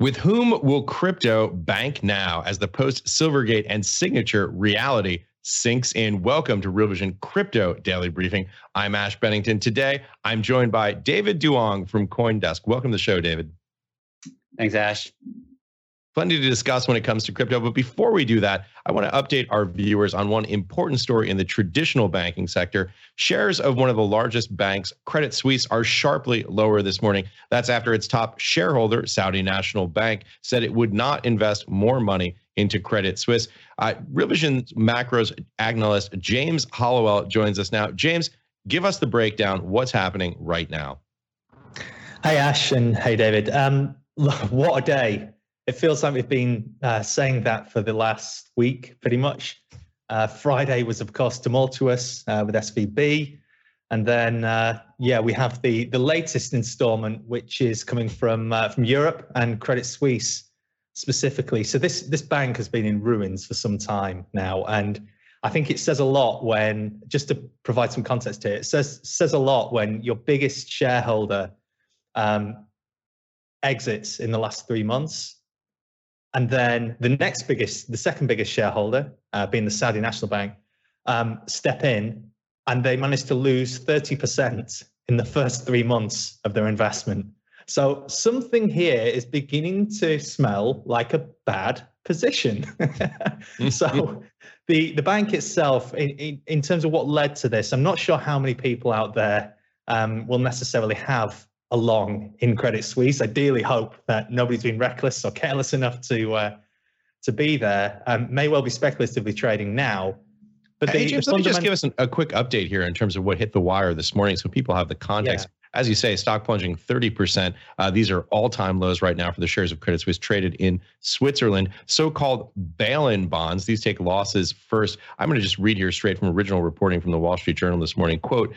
With whom will crypto bank now as the post Silvergate and signature reality sinks in? Welcome to Real Vision Crypto Daily Briefing. I'm Ash Bennington. Today, I'm joined by David Duong from Coinbase. Welcome to the show, David. Thanks, Ash plenty to discuss when it comes to crypto. But before we do that, I want to update our viewers on one important story in the traditional banking sector. Shares of one of the largest banks, Credit Suisse, are sharply lower this morning. That's after its top shareholder, Saudi National Bank, said it would not invest more money into Credit Suisse. Uh, Real Vision's macros analyst James Hollowell joins us now. James, give us the breakdown. What's happening right now? Hey, Ash, and hey, David. Um, what a day it feels like we've been uh, saying that for the last week, pretty much. Uh, Friday was, of course, tumultuous uh, with SVB, and then uh, yeah, we have the the latest instalment, which is coming from uh, from Europe and Credit Suisse specifically. So this this bank has been in ruins for some time now, and I think it says a lot when just to provide some context here. It says says a lot when your biggest shareholder um, exits in the last three months and then the next biggest, the second biggest shareholder, uh, being the Saudi National Bank, um, step in and they managed to lose 30% in the first three months of their investment. So something here is beginning to smell like a bad position. so the, the bank itself, in, in, in, terms of what led to this, I'm not sure how many people out there um, will necessarily have along in Credit Suisse. dearly hope that nobody's been reckless or careless enough to uh, to be there. Um, may well be speculatively trading now. But hey, James, let me just give us an, a quick update here in terms of what hit the wire this morning, so people have the context. Yeah as you say, stock plunging 30%. Uh, these are all time lows right now for the shares of Credit Suisse traded in Switzerland. So called bail in bonds, these take losses first. I'm going to just read here straight from original reporting from the Wall Street Journal this morning. Quote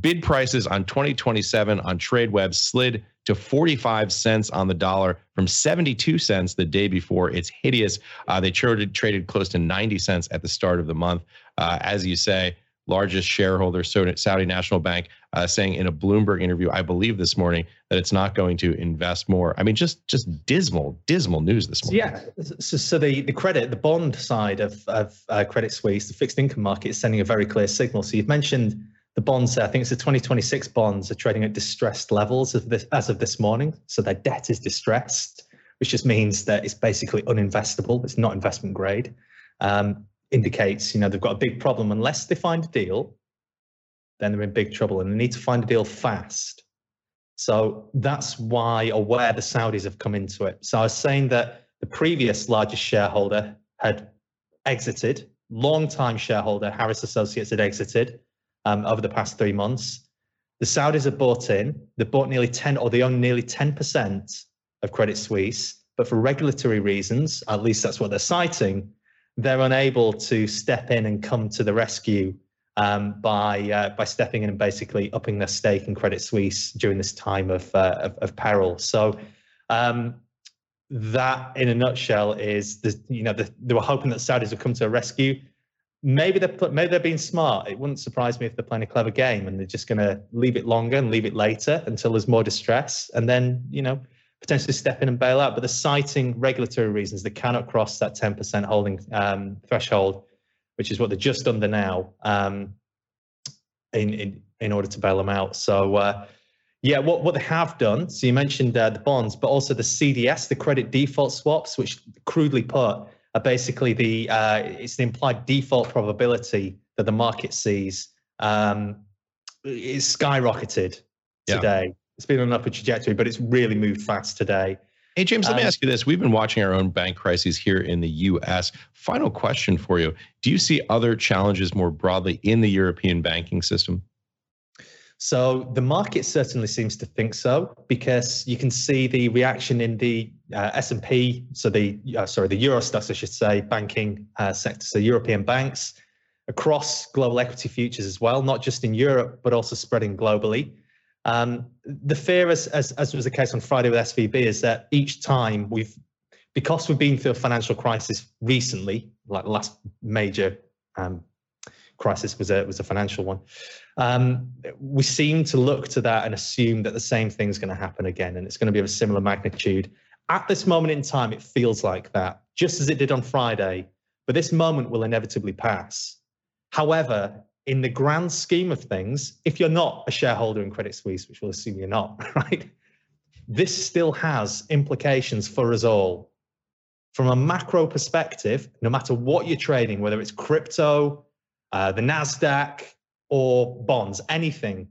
Bid prices on 2027 on TradeWeb slid to 45 cents on the dollar from 72 cents the day before. It's hideous. Uh, they traded, traded close to 90 cents at the start of the month. Uh, as you say, largest shareholder, Saudi National Bank, uh, saying in a Bloomberg interview, I believe this morning, that it's not going to invest more. I mean, just just dismal, dismal news this morning. Yeah. So, so the, the credit, the bond side of, of uh, Credit Suisse, the fixed income market is sending a very clear signal. So you've mentioned the bonds, I think it's the 2026 bonds are trading at distressed levels of this, as of this morning. So their debt is distressed, which just means that it's basically uninvestable. It's not investment grade. Um, indicates, you know, they've got a big problem. Unless they find a deal, then they're in big trouble and they need to find a deal fast. So that's why or where the Saudis have come into it. So I was saying that the previous largest shareholder had exited, long-time shareholder, Harris Associates had exited um, over the past three months. The Saudis have bought in, they bought nearly 10 or they own nearly 10% of Credit Suisse, but for regulatory reasons, at least that's what they're citing, they're unable to step in and come to the rescue um, by uh, by stepping in and basically upping their stake in Credit Suisse during this time of uh, of, of, peril. So um, that, in a nutshell, is the, you know the, they were hoping that Saudis would come to a rescue. Maybe they're maybe they're being smart. It wouldn't surprise me if they're playing a clever game and they're just going to leave it longer and leave it later until there's more distress, and then you know potentially step in and bail out, but they're citing regulatory reasons they cannot cross that 10% holding um, threshold, which is what they're just under now, um, in, in in order to bail them out. So, uh, yeah, what what they have done. So you mentioned uh, the bonds, but also the CDS, the credit default swaps, which crudely put are basically the uh, it's the implied default probability that the market sees um, is skyrocketed today. It's been on an upward trajectory, but it's really moved fast today. Hey, James, let me ask you this. We've been watching our own bank crises here in the US. Final question for you Do you see other challenges more broadly in the European banking system? So the market certainly seems to think so because you can see the reaction in the uh, S&P, so the uh, sorry the Euro Stoxx, I should say, banking uh, sector, so European banks across global equity futures as well, not just in Europe but also spreading globally. Um, the fear, as, as as was the case on Friday with SVB, is that each time we've because we've been through a financial crisis recently, like the last major um, crisis was a was a financial one. Um, we seem to look to that and assume that the same thing's going to happen again, and it's going to be of a similar magnitude. At this moment in time, it feels like that, just as it did on Friday. But this moment will inevitably pass. However, in the grand scheme of things, if you're not a shareholder in Credit Suisse, which we'll assume you're not, right? This still has implications for us all. From a macro perspective, no matter what you're trading, whether it's crypto, uh, the NASDAQ, or bonds, anything,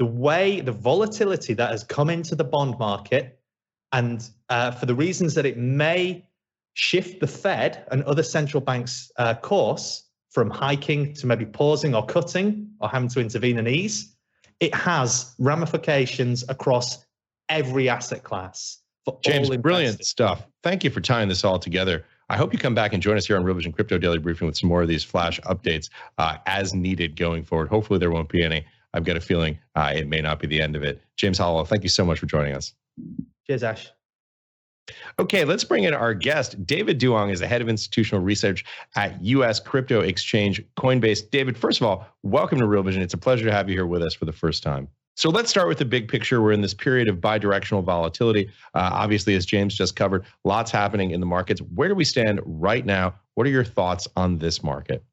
the way, the volatility that has come into the bond market, and uh, for the reasons that it may shift the Fed and other central banks' uh, course from hiking to maybe pausing or cutting or having to intervene and ease, it has ramifications across every asset class. James, brilliant stuff. Thank you for tying this all together. I hope you come back and join us here on Real Vision Crypto Daily Briefing with some more of these flash updates uh, as needed going forward. Hopefully, there won't be any. I've got a feeling uh, it may not be the end of it. James Hollow, thank you so much for joining us. Cheers, Ash. Okay, let's bring in our guest. David Duong is the head of institutional research at U.S. crypto exchange Coinbase. David, first of all, welcome to Real Vision. It's a pleasure to have you here with us for the first time. So let's start with the big picture. We're in this period of bidirectional volatility. Uh, obviously, as James just covered, lots happening in the markets. Where do we stand right now? What are your thoughts on this market?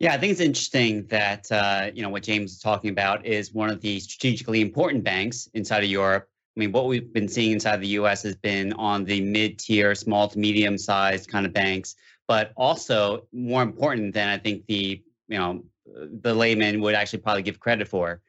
Yeah, I think it's interesting that uh, you know what James is talking about is one of the strategically important banks inside of Europe. I mean, what we've been seeing inside the U.S. has been on the mid-tier, small to medium-sized kind of banks, but also more important than I think the you know the layman would actually probably give credit for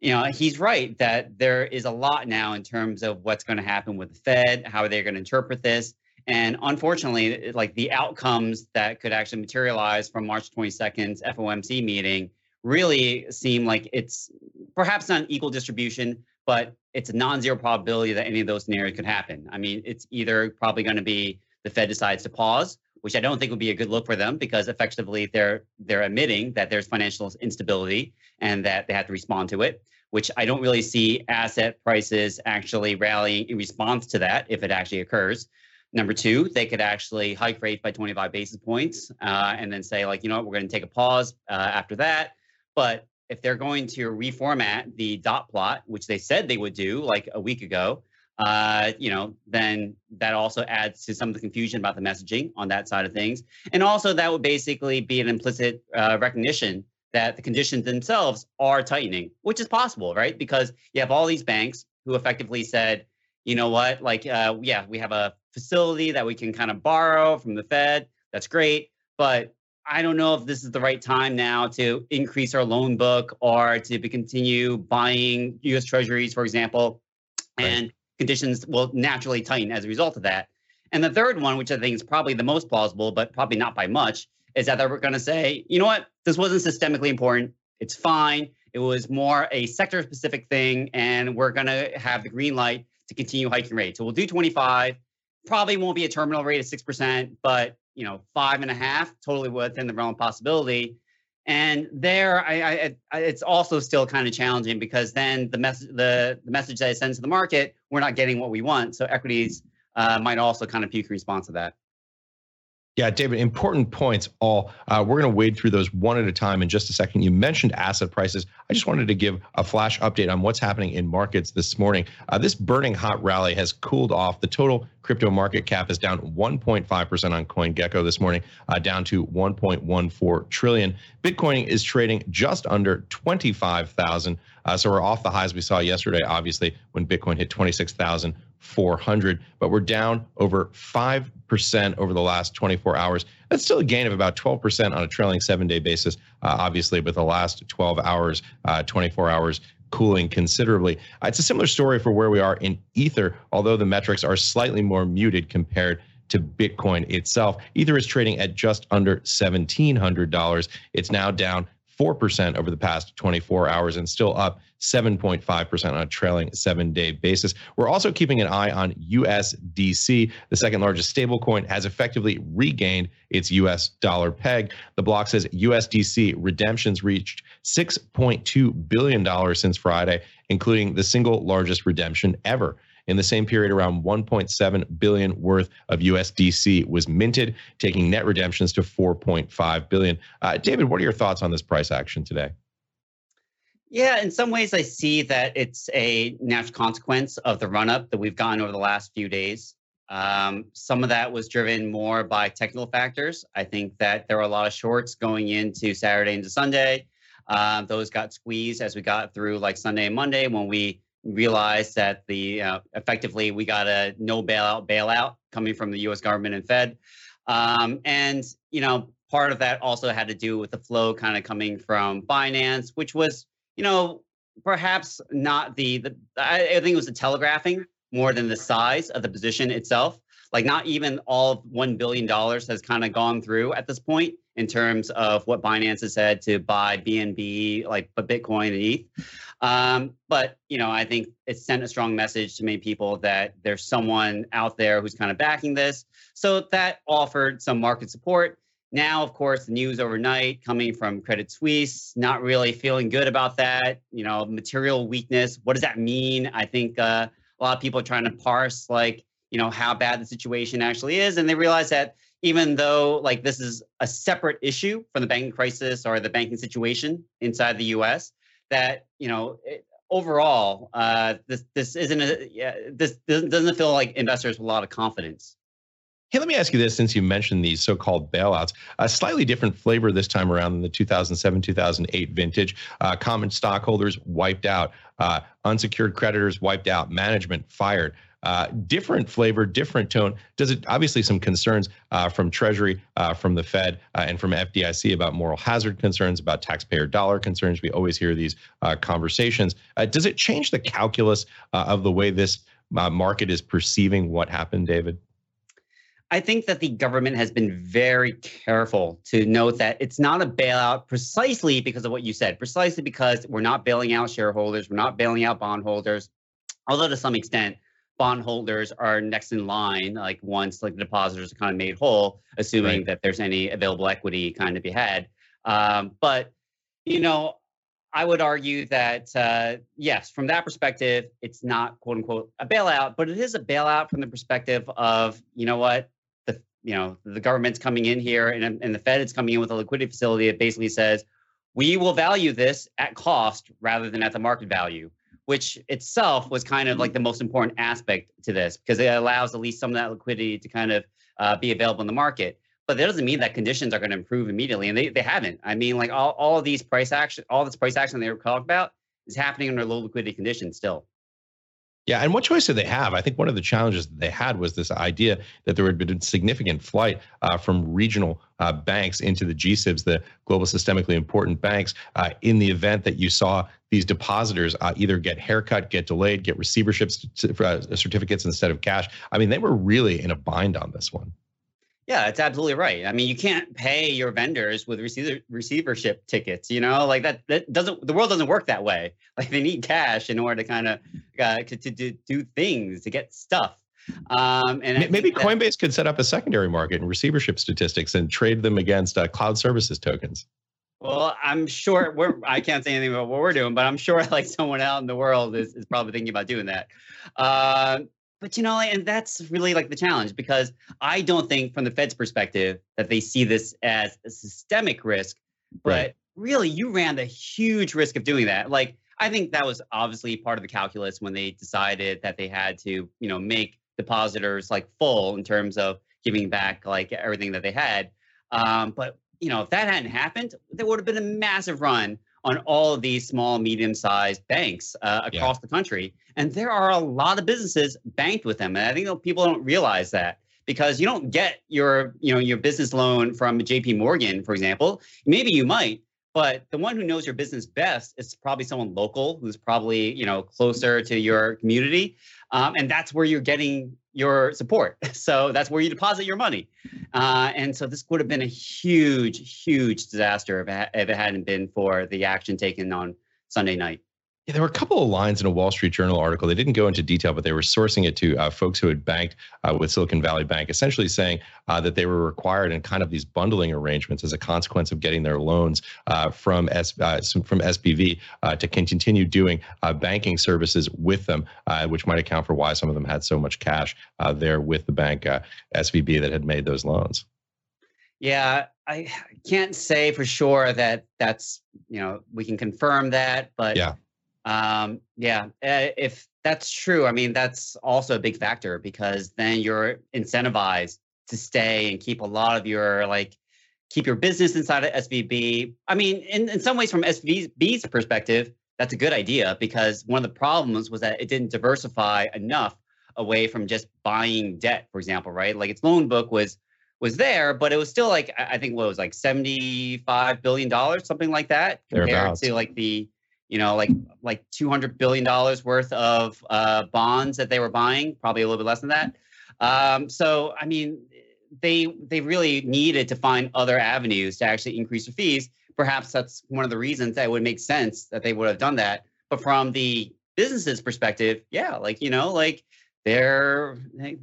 you know, he's right that there is a lot now in terms of what's going to happen with the Fed, how are they're going to interpret this. And unfortunately, like the outcomes that could actually materialize from March 22nd's FOMC meeting really seem like it's perhaps not an equal distribution, but it's a non-zero probability that any of those scenarios could happen. I mean, it's either probably going to be the Fed decides to pause, which I don't think would be a good look for them because effectively they're they're admitting that there's financial instability and that they have to respond to it. Which I don't really see asset prices actually rallying in response to that if it actually occurs. Number two, they could actually hike rates by 25 basis points uh, and then say, like, you know what, we're going to take a pause uh, after that. But if they're going to reformat the dot plot, which they said they would do like a week ago, uh, you know, then that also adds to some of the confusion about the messaging on that side of things. And also, that would basically be an implicit uh, recognition that the conditions themselves are tightening, which is possible, right? Because you have all these banks who effectively said, you know what, like, uh, yeah, we have a facility that we can kind of borrow from the Fed. That's great. But I don't know if this is the right time now to increase our loan book or to continue buying US Treasuries, for example. Right. And conditions will naturally tighten as a result of that. And the third one, which I think is probably the most plausible, but probably not by much, is that they're going to say, you know what, this wasn't systemically important. It's fine. It was more a sector specific thing, and we're going to have the green light to continue hiking rates. So we'll do 25. Probably won't be a terminal rate of six percent, but you know, five and a half, totally within the realm of possibility. And there, I, I, I, it's also still kind of challenging because then the message, the, the message that it sends to the market, we're not getting what we want. So equities uh, might also kind of puke in response to that. Yeah, David, important points all. Uh, we're going to wade through those one at a time in just a second. You mentioned asset prices. I just wanted to give a flash update on what's happening in markets this morning. Uh, this burning hot rally has cooled off. The total crypto market cap is down 1.5% on CoinGecko this morning, uh, down to 1.14 trillion. Bitcoin is trading just under 25,000. Uh, so we're off the highs we saw yesterday, obviously, when Bitcoin hit 26,000. 400, but we're down over 5% over the last 24 hours. That's still a gain of about 12% on a trailing seven day basis, uh, obviously, with the last 12 hours, uh, 24 hours cooling considerably. Uh, it's a similar story for where we are in Ether, although the metrics are slightly more muted compared to Bitcoin itself. Ether is trading at just under $1,700. It's now down 4% over the past 24 hours and still up 7.5% on a trailing seven day basis. We're also keeping an eye on USDC. The second largest stablecoin has effectively regained its US dollar peg. The block says USDC redemptions reached $6.2 billion since Friday, including the single largest redemption ever. In the same period, around 1.7 billion worth of USDC was minted, taking net redemptions to 4.5 billion. Uh, David, what are your thoughts on this price action today? Yeah, in some ways, I see that it's a natural consequence of the run up that we've gotten over the last few days. Um, some of that was driven more by technical factors. I think that there were a lot of shorts going into Saturday into Sunday. Uh, those got squeezed as we got through like Sunday and Monday when we realized that the uh, effectively we got a no bailout bailout coming from the U.S. government and Fed, um, and you know part of that also had to do with the flow kind of coming from Binance, which was you know perhaps not the the I, I think it was the telegraphing more than the size of the position itself. Like not even all one billion dollars has kind of gone through at this point in terms of what Binance has said to buy BNB, like Bitcoin and ETH. Um, but you know, I think it sent a strong message to many people that there's someone out there who's kind of backing this. So that offered some market support. Now, of course, the news overnight coming from Credit Suisse, not really feeling good about that. You know, material weakness. What does that mean? I think uh, a lot of people are trying to parse like, you know, how bad the situation actually is, and they realize that even though like this is a separate issue from the banking crisis or the banking situation inside the U.S., that you know it, overall uh, this this isn't a yeah, this doesn't feel like investors with a lot of confidence. Hey, let me ask you this since you mentioned these so called bailouts, a slightly different flavor this time around than the 2007 2008 vintage. Uh, common stockholders wiped out, uh, unsecured creditors wiped out, management fired. Uh, different flavor, different tone. Does it obviously some concerns uh, from Treasury, uh, from the Fed, uh, and from FDIC about moral hazard concerns, about taxpayer dollar concerns? We always hear these uh, conversations. Uh, does it change the calculus of the way this market is perceiving what happened, David? I think that the government has been very careful to note that it's not a bailout precisely because of what you said, precisely because we're not bailing out shareholders, we're not bailing out bondholders, although to some extent bondholders are next in line, like once like the depositors are kind of made whole, assuming right. that there's any available equity kind of be had. Um, but you know, I would argue that uh, yes, from that perspective, it's not quote unquote a bailout, but it is a bailout from the perspective of you know what the you know the government's coming in here and and the Fed is coming in with a liquidity facility that basically says we will value this at cost rather than at the market value which itself was kind of like the most important aspect to this because it allows at least some of that liquidity to kind of uh, be available in the market. But that doesn't mean that conditions are going to improve immediately, and they, they haven't. I mean, like all, all of these price action, all this price action they were talking about is happening under low liquidity conditions still. Yeah, and what choice did they have? I think one of the challenges that they had was this idea that there had been significant flight uh, from regional uh, banks into the GSIBs, the global systemically important banks, uh, in the event that you saw these depositors uh, either get haircut, get delayed, get receiverships uh, certificates instead of cash. I mean, they were really in a bind on this one. Yeah, it's absolutely right. I mean, you can't pay your vendors with receiver, receivership tickets. You know, like that. That doesn't. The world doesn't work that way. Like they need cash in order to kind of uh, to, to, do things to get stuff. Um, and maybe Coinbase that, could set up a secondary market in receivership statistics and trade them against uh, cloud services tokens. Well, I'm sure we're. I can't say anything about what we're doing, but I'm sure like someone out in the world is, is probably thinking about doing that. Uh, but you know, and that's really like the challenge because I don't think, from the Fed's perspective, that they see this as a systemic risk. But right. really, you ran the huge risk of doing that. Like, I think that was obviously part of the calculus when they decided that they had to, you know, make depositors like full in terms of giving back like everything that they had. Um, but you know, if that hadn't happened, there would have been a massive run on all of these small, medium-sized banks uh, across yeah. the country, and there are a lot of businesses banked with them. And I think people don't realize that because you don't get your, you know, your business loan from J.P. Morgan, for example. Maybe you might, but but the one who knows your business best is probably someone local who's probably you know closer to your community um, and that's where you're getting your support so that's where you deposit your money uh, and so this would have been a huge huge disaster if it, hadn't been for the action taken on sunday night yeah, there were a couple of lines in a Wall Street Journal article. They didn't go into detail, but they were sourcing it to uh, folks who had banked uh, with Silicon Valley Bank, essentially saying uh, that they were required in kind of these bundling arrangements as a consequence of getting their loans uh, from S, uh, from SVB uh, to continue doing banking services with them, which might account for why some of them had so much cash there with the bank SVB that had made those loans. Yeah, I can't say for sure that that's you know we can confirm that, but yeah um, yeah, uh, if that's true, I mean, that's also a big factor because then you're incentivized to stay and keep a lot of your like keep your business inside of SVB. I mean, in, in some ways, from SVB's perspective, that's a good idea because one of the problems was that it didn't diversify enough away from just buying debt, for example, right? Like its loan book was was there, but it was still like I think what was like seventy five billion dollars, something like that, compared to like the you know, like like two hundred billion dollars worth of uh, bonds that they were buying, probably a little bit less than that. Um, so, I mean, they they really needed to find other avenues to actually increase their fees. Perhaps that's one of the reasons that would make sense that they would have done that. But from the business's perspective, yeah, like you know, like they're they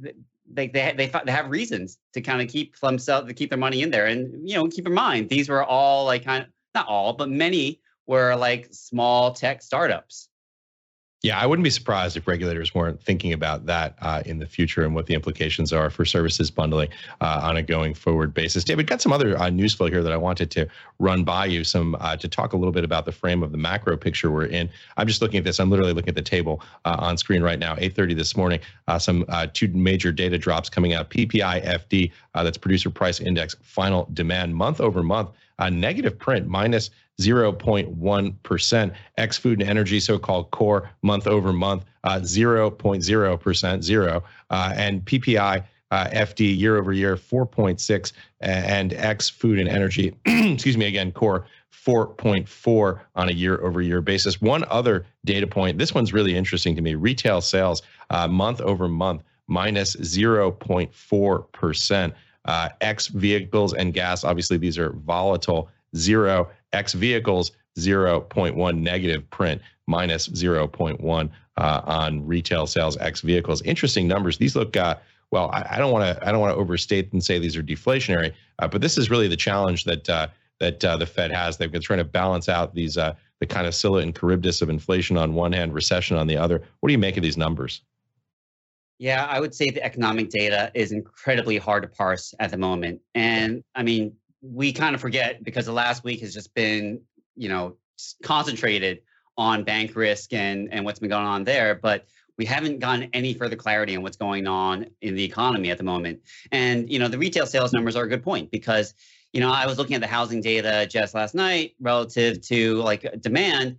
they they, they, they have reasons to kind of keep themselves to keep their money in there, and you know, keep in mind these were all like kind of not all, but many were like small tech startups. Yeah, I wouldn't be surprised if regulators weren't thinking about that uh, in the future and what the implications are for services bundling uh, on a going forward basis. David, got some other uh, news flow here that I wanted to run by you, some uh, to talk a little bit about the frame of the macro picture we're in. I'm just looking at this. I'm literally looking at the table uh, on screen right now. 8:30 this morning. Uh, some two major data drops coming out. PPI FD, that's Producer Price Index, final demand month over month a negative print, minus 0.1%. X food and energy, so called core month over month, uh, 0.0%, zero. Uh, and PPI uh, FD year over year, 4.6. And X food and energy, excuse me again, core 4.4 on a year over year basis. One other data point, this one's really interesting to me retail sales uh, month over month, minus 0.4%. Uh, X vehicles and gas, obviously, these are volatile. Zero X vehicles, 0.1 negative print, minus 0.1 uh, on retail sales X vehicles. Interesting numbers. These look, uh, well, I, don't want to, I don't want to overstate and say these are deflationary, uh, but this is really the challenge that uh, that uh, the Fed has. They've been trying to balance out these uh, the kind of Scylla and Charybdis of inflation on one hand, recession on the other. What do you make of these numbers? Yeah, I would say the economic data is incredibly hard to parse at the moment. And I mean, we kind of forget because the last week has just been, you know, concentrated on bank risk and and what's been going on there, but we haven't gotten any further clarity on what's going on in the economy at the moment. And you know, the retail sales numbers are a good point because you know, I was looking at the housing data just last night relative to like demand.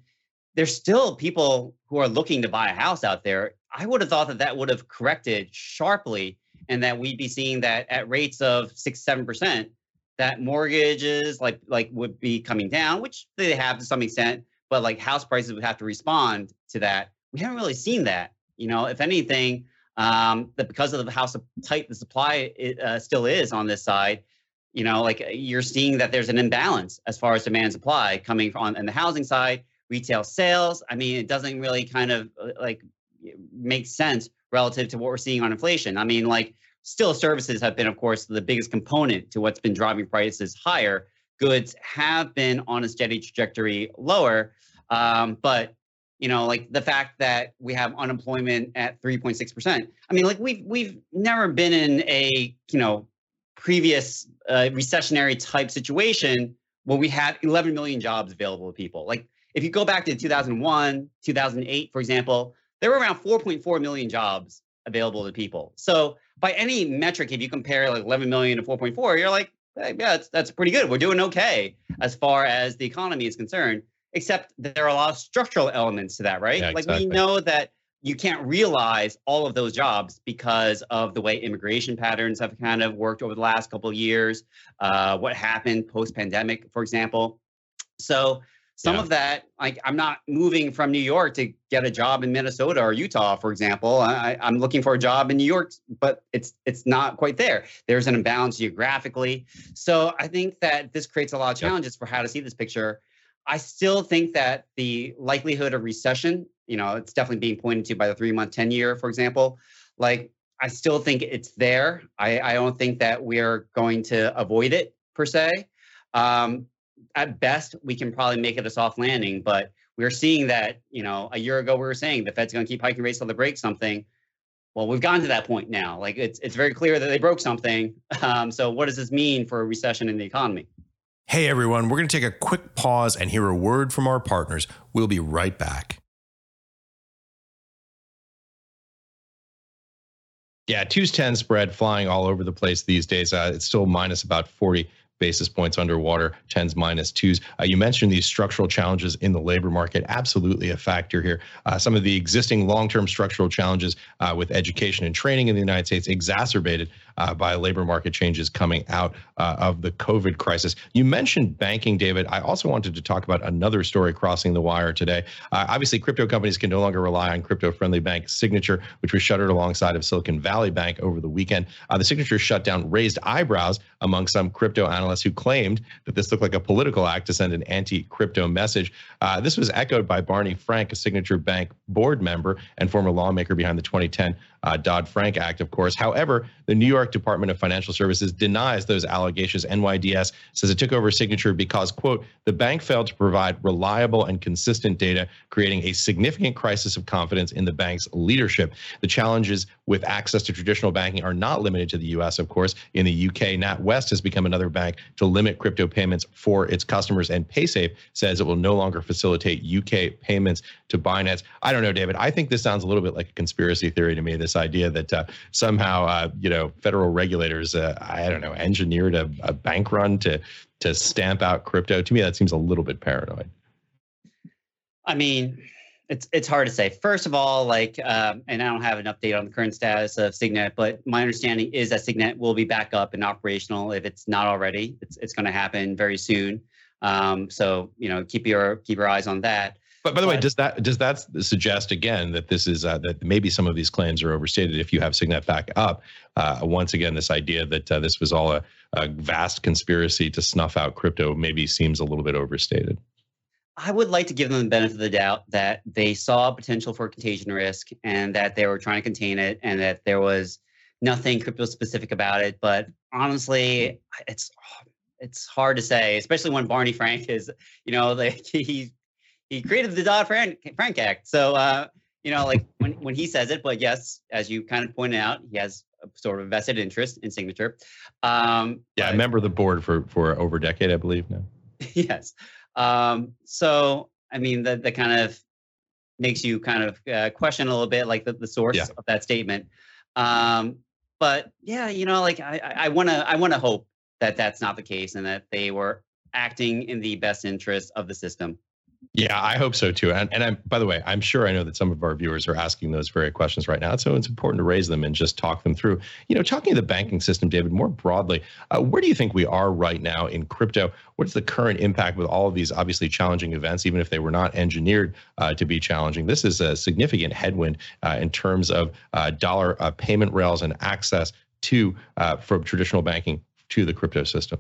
There's still people who are looking to buy a house out there I would have thought that that would have corrected sharply and that we'd be seeing that at rates of six, seven percent, that mortgages like like would be coming down, which they have to some extent, but like house prices would have to respond to that. We haven't really seen that. You know, if anything, um, that because of how tight the supply it, uh, still is on this side, you know, like you're seeing that there's an imbalance as far as demand and supply coming on the housing side, retail sales. I mean, it doesn't really kind of uh, like make sense relative to what we're seeing on inflation. I mean, like still services have been, of course, the biggest component to what's been driving prices higher. Goods have been on a steady trajectory lower, um, but you know, like the fact that we have unemployment at 3.6%. I mean, like we've we've never been in a you know previous uh, recessionary type situation where we had 11 million jobs available to people. Like if you go back to 2001, 2008, for example, there were around 4.4 million jobs available to people. So by any metric, if you compare like 11 million to 4.4, you're like, hey, yeah, that's, that's pretty good. We're doing okay as far as the economy is concerned. Except there are a lot of structural elements to that, right? Yeah, like exactly. we know that you can't realize all of those jobs because of the way immigration patterns have kind of worked over the last couple of years. Uh, what happened post pandemic, for example. So some yeah. of that, like I'm not moving from New York to get a job in Minnesota or Utah, for example. I, I'm looking for a job in New York, but it's it's not quite there. There's an imbalance geographically. So I think that this creates a lot of challenges for how to see this picture. I still think that the likelihood of recession, you know, it's definitely being pointed to by the three month, 10 year, for example. Like I still think it's there. I, I don't think that we're going to avoid it per se. Um, at best, we can probably make it a soft landing, but we're seeing that, you know, a year ago we were saying the Fed's going to keep hiking rates till they break something. Well, we've gotten to that point now. Like it's it's very clear that they broke something. Um, so what does this mean for a recession in the economy? Hey everyone, we're going to take a quick pause and hear a word from our partners. We'll be right back. Yeah, two's 10 spread flying all over the place these days. Uh, it's still minus about 40 basis points underwater, tens minus twos. Uh, you mentioned these structural challenges in the labor market, absolutely a factor here. Uh, some of the existing long term structural challenges uh, with education and training in the United States exacerbated uh, by labor market changes coming out uh, of the COVID crisis. You mentioned banking, David. I also wanted to talk about another story crossing the wire today. Uh, obviously, crypto companies can no longer rely on crypto friendly bank Signature, which was shuttered alongside of Silicon Valley Bank over the weekend. the Signature shutdown raised eyebrows among some crypto analysts who claimed that this looked like a political act to send an anti crypto message. Uh, this was echoed by Barney Frank, a Signature Bank board member and former lawmaker behind the 2010 uh, Dodd Frank Act, of course. However, the New York Department of Financial Services denies those allegations. NYDS says it took over Signature because, quote, the bank failed to provide reliable and consistent data, creating a significant crisis of confidence in the bank's leadership. The challenges with access to traditional banking are not limited to the US, of course. In the UK, NatWest has become another bank to limit crypto payments for its customers, and PaySafe says it will no longer facilitate UK payments to Binance. I don't know, David. I think this sounds a little bit like a conspiracy theory to me. This idea that uh, somehow, uh, you know, federal regulators, uh, I don't know, engineered a, a bank run to to stamp out crypto. To me, that seems a little bit paranoid. I mean, it's it's hard to say. First of all, like, um, and I don't have an update on the current status of Signet, but my understanding is that Signet will be back up and operational if it's not already. It's it's going to happen very soon. Um, so you know, keep your keep your eyes on that. But by the but, way, does that does that suggest again that this is uh, that maybe some of these claims are overstated? If you have Signet back up, uh, once again, this idea that uh, this was all a, a vast conspiracy to snuff out crypto maybe seems a little bit overstated. I would like to give them the benefit of the doubt that they saw potential for contagion risk and that they were trying to contain it and that there was nothing crypto specific about it. But honestly, it's it's hard to say, especially when Barney Frank is, you know, like he he created the Dodd Frank, Frank Act. So uh, you know, like when when he says it, but yes, as you kind of pointed out, he has a sort of vested interest in signature. Um, yeah, a member of the board for for over a decade, I believe now. yes. Um, so, I mean, that, that kind of makes you kind of uh, question a little bit like the, the source yeah. of that statement. Um, but yeah, you know, like I, I want to, I want to hope that that's not the case and that they were acting in the best interest of the system. Yeah, I hope so too. And and I'm by the way, I'm sure I know that some of our viewers are asking those very questions right now. So it's important to raise them and just talk them through. You know, talking to the banking system, David, more broadly, uh, where do you think we are right now in crypto? What's the current impact with all of these obviously challenging events, even if they were not engineered uh, to be challenging? This is a significant headwind uh, in terms of uh, dollar uh, payment rails and access to uh, from traditional banking to the crypto system.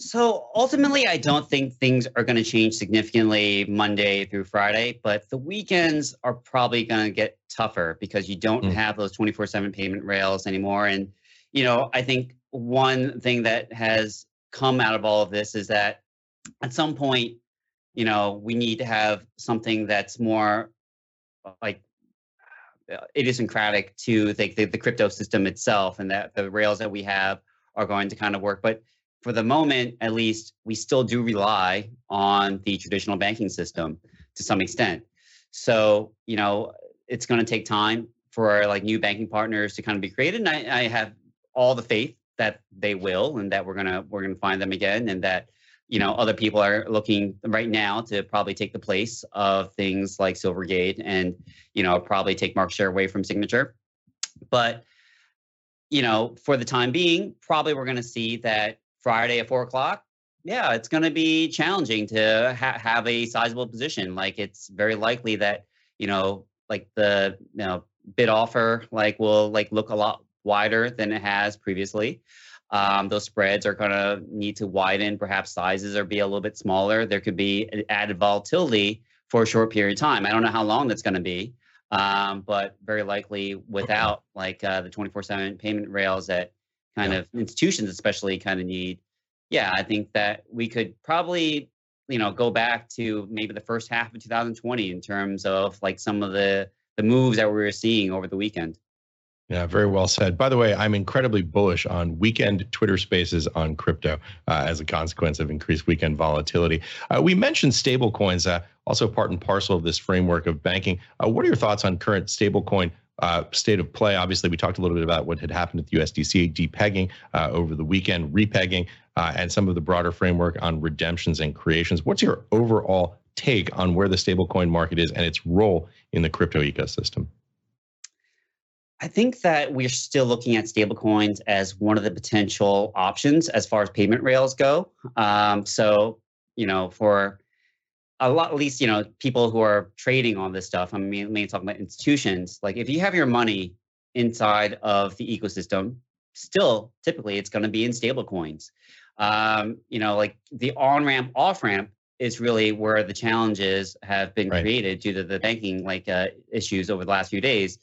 So ultimately, I don't think things are going to change significantly Monday through Friday, but the weekends are probably going to get tougher because you don't mm. have those 24 7 payment rails anymore. And, you know, I think one thing that has come out of all of this is that at some point, you know, we need to have something that's more like uh, idiosyncratic to the, the, the crypto system itself and that the rails that we have are going to kind of work. But for the moment, at least, we still do rely on the traditional banking system to some extent. So, you know, it's going to take time for our, like new banking partners to kind of be created. And I, I have all the faith that they will, and that we're gonna we're gonna find them again, and that you know other people are looking right now to probably take the place of things like Silvergate, and you know probably take market share away from Signature. But you know, for the time being, probably we're going to see that Friday at four o'clock, yeah, it's going to be challenging to ha- have a sizable position. Like it's very likely that you know, like the you know bid offer like will like look a lot wider than it has previously. Um, those spreads are going to need to widen, perhaps sizes or be a little bit smaller. There could be added volatility for a short period of time. I don't know how long that's going to be, um, but very likely without like uh, the 24/7 payment rails that kind yeah. of institutions, especially, kind of need. Yeah, I think that we could probably you know go back to maybe the first half of 2020 in terms of like some of the the moves that we were seeing over the weekend. Yeah, very well said. By the way, I'm incredibly bullish on weekend Twitter spaces on crypto uh, as a consequence of increased weekend volatility. Uh, we mentioned stablecoins, uh, also part and parcel of this framework of banking. Uh, what are your thoughts on current stablecoin uh, state of play? Obviously, we talked a little bit about what had happened at the USDC depegging uh, over the weekend, repegging, and some of the broader framework on redemptions and creations. What's your overall take on where the stablecoin market is and its role in the crypto ecosystem? I think that we're still looking at stablecoins as one of the potential options as far as payment rails go. Um, so, you know, for a lot, at least, you know, people who are trading on this stuff, I mean, mainly talking about institutions, like if you have your money inside of the ecosystem, still typically it's going to be in stablecoins. Um, you know, like the on ramp, off ramp is really where the challenges have been right. created due to the banking like uh, issues over the last few days.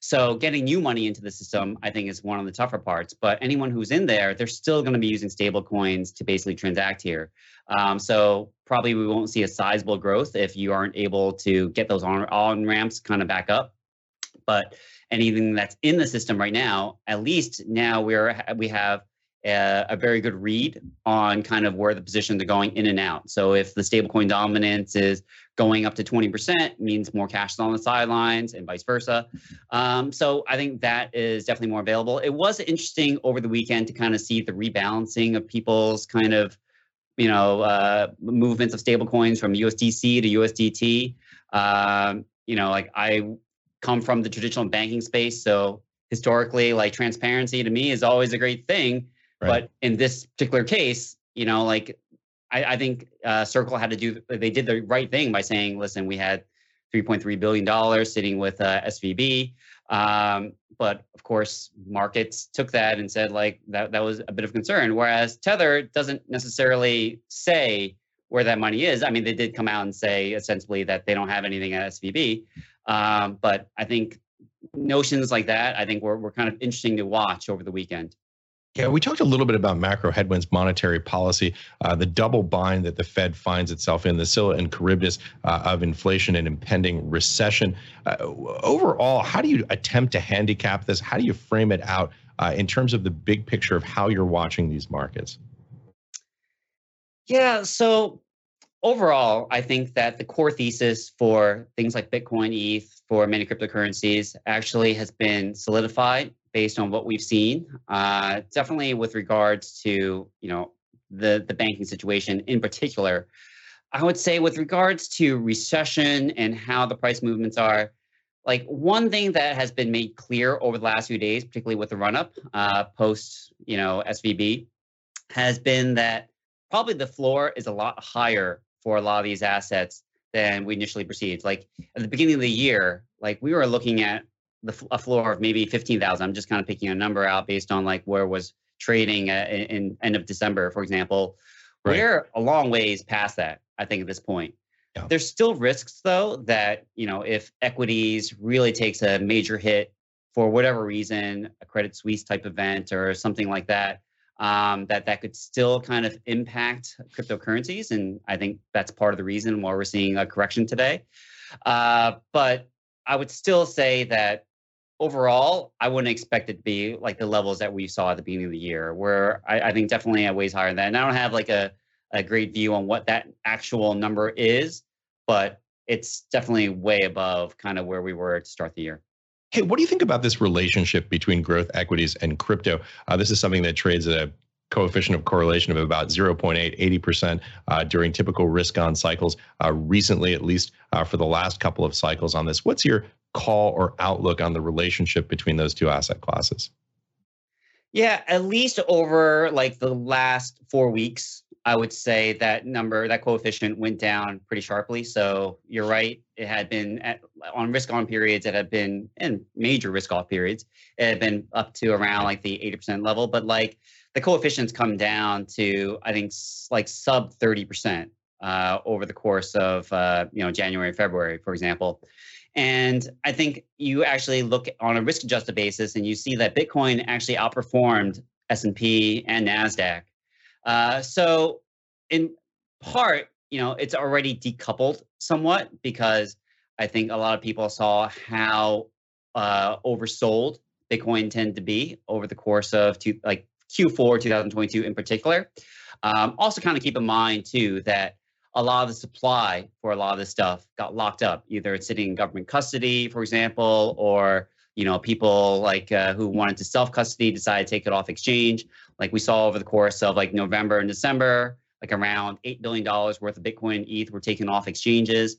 So getting new money into the system, I think, is one of the tougher parts. But anyone who's in there, they're still going to be using stable coins to basically transact here. Um, so probably we won't see a sizable growth if you aren't able to get those on, on ramps kind of back up. But anything that's in the system right now, at least now we're we have a, a, very good read on kind of where the positions are going in and out. So if the stablecoin dominance is going up to 20%, means more cash is on the sidelines and vice versa. Um, so I think that is definitely more available. It was interesting over the weekend to kind of see the rebalancing of people's kind of, you know, uh, movements of stablecoins from USDC to USDT. Um, you know, like I come from the traditional banking space, so historically, like transparency to me is always a great thing Right. But in this particular case, you know, like I, I think uh, Circle had to do, they did the right thing by saying, listen, we had $3.3 billion sitting with uh, SVB. Um, but of course, markets took that and said like that, that was a bit of concern. Whereas Tether doesn't necessarily say where that money is. I mean, they did come out and say ostensibly that they don't have anything at SVB. Um, but I think notions like that, I think were, were kind of interesting to watch over the weekend. Yeah, we talked a little bit about macro headwinds, monetary policy, uh, the double bind that the Fed finds itself in, the Scylla and Charybdis uh, of inflation and impending recession. Uh, overall, how do you attempt to handicap this? How do you frame it out uh, in terms of the big picture of how you're watching these markets? Yeah, so overall, I think that the core thesis for things like Bitcoin, ETH, for many cryptocurrencies actually has been solidified based on what we've seen. Uh, definitely with regards to you know the the banking situation in particular. I would say with regards to recession and how the price movements are, like one thing that has been made clear over the last few days, particularly with the run up uh, post you know SVB, has been that probably the floor is a lot higher for a lot of these assets than we initially perceived. Like at the beginning of the year, like we were looking at the a floor of maybe 15,000. I'm just kind of picking a number out based on like where was trading at, in, in end of December, for example. Right. We're a long ways past that, I think, at this point. Yeah. There's still risks though that, you know, if equities really takes a major hit for whatever reason, a credit suisse type event or something like that, um, that that could still kind of impact cryptocurrencies. And I think that's part of the reason why we're seeing a correction today. Uh, but I would still say that overall, I wouldn't expect it to be like the levels that we saw at the beginning of the year, where I, I think definitely at ways higher than that. And I don't have like a, a great view on what that actual number is, but it's definitely way above kind of where we were to start the year. Hey, what do you think about this relationship between growth equities and crypto? Uh, this is something that trades at a coefficient of correlation of about 0.8, 80% uh, during typical risk on cycles. Uh, recently, at least uh, for the last couple of cycles on this, what's your call or outlook on the relationship between those two asset classes? Yeah, at least over like the last four weeks, I would say that number, that coefficient went down pretty sharply. So you're right. It had been at, on risk on periods, it had been in major risk off periods, it had been up to around like the 80% level. But like the coefficients come down to, I think, like sub 30% uh, over the course of, uh, you know, January, February, for example. And I think you actually look on a risk adjusted basis and you see that Bitcoin actually outperformed S&P and NASDAQ. Uh, so in part, you know, it's already decoupled somewhat because I think a lot of people saw how uh, oversold Bitcoin tended to be over the course of two, like Q4 2022 in particular. Um, also, kind of keep in mind too that a lot of the supply for a lot of this stuff got locked up. Either it's sitting in government custody, for example, or you know people like uh, who wanted to self custody decided to take it off exchange. Like we saw over the course of like November and December, like around eight billion dollars worth of Bitcoin ETH were taken off exchanges.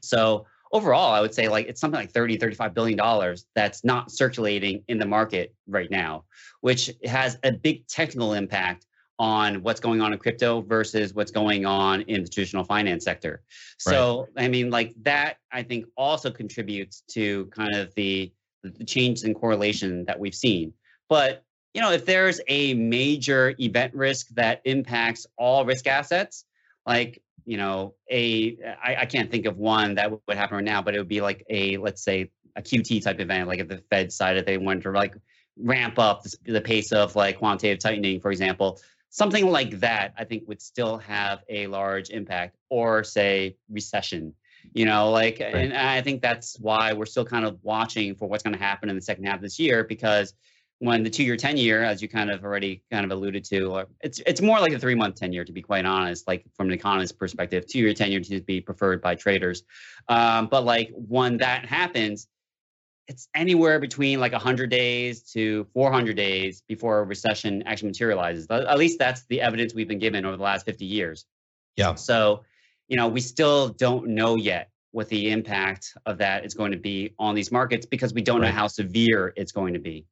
So overall, I would say like it's something like 30, 35 billion dollars that's not circulating in the market right now, which has a big technical impact on what's going on in crypto versus what's going on in the traditional finance sector. So, right. I mean, like that, I think also contributes to kind of the, the change in correlation that we've seen. But, you know, if there's a major event risk that impacts all risk assets, like, you know, a I, I can't think of one that would happen right now, but it would be like a, let's say, a QT type event, like if the Fed decided they wanted to like ramp up the, the pace of like quantitative tightening, for example, something like that i think would still have a large impact or say recession you know like right. and i think that's why we're still kind of watching for what's going to happen in the second half of this year because when the two year 10 year as you kind of already kind of alluded to it's it's more like a three month 10 year to be quite honest like from an economist perspective two year 10 year to be preferred by traders um, but like when that happens it's anywhere between like 100 days to 400 days before a recession actually materializes. At least that's the evidence we've been given over the last 50 years. Yeah. So, you know, we still don't know yet what the impact of that is going to be on these markets because we don't right. know how severe it's going to be.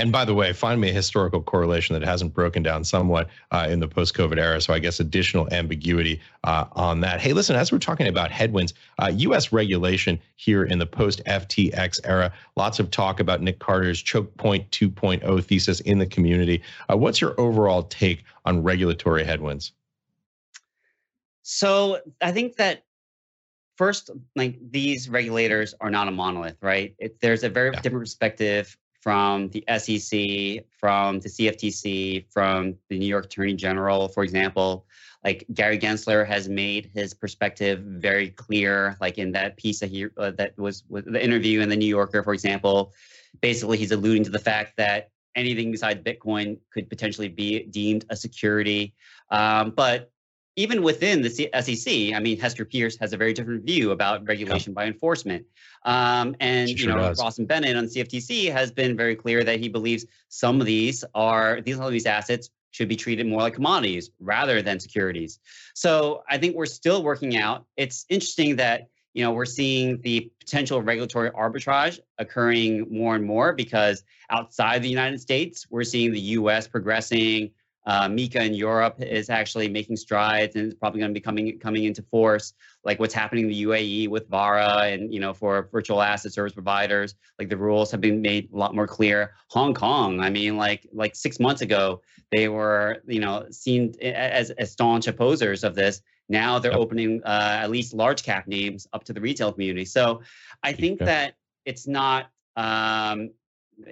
And by the way, find me a historical correlation that hasn't broken down somewhat uh, in the post COVID era. So I guess additional ambiguity uh, on that. Hey, listen, as we're talking about headwinds, uh, US regulation here in the post FTX era, lots of talk about Nick Carter's choke point 2.0 thesis in the community. Uh, what's your overall take on regulatory headwinds? So I think that first, like these regulators are not a monolith, right? It, there's a very yeah. different perspective from the SEC, from the CFTC, from the New York Attorney General, for example. Like Gary Gensler has made his perspective very clear, like in that piece that, he, uh, that was the interview in the New Yorker, for example. Basically, he's alluding to the fact that anything besides Bitcoin could potentially be deemed a security. Um, but even within the SEC, I mean, Hester Peirce has a very different view about regulation by enforcement. Um, and you know, does. Rostin Behnam on CFTC has been very clear that he believes some of these are these some of these assets should be treated more like commodities rather than securities. So I think we're still working out. It's interesting that you know we're seeing the potential regulatory arbitrage occurring more and more because outside the United States, we're seeing the U.S. progressing uh, MiCA in Europe is actually making strides and it's probably going to be coming coming into force. Like what's happening in the UAE with VARA and you know for virtual asset service providers, like the rules have been made a lot more clear. Hong Kong, I mean, like like six months ago, they were you know seen as, as staunch opposers of this. Now they're yep. opening uh, at least large cap names up to the retail community. So I think that it's not um,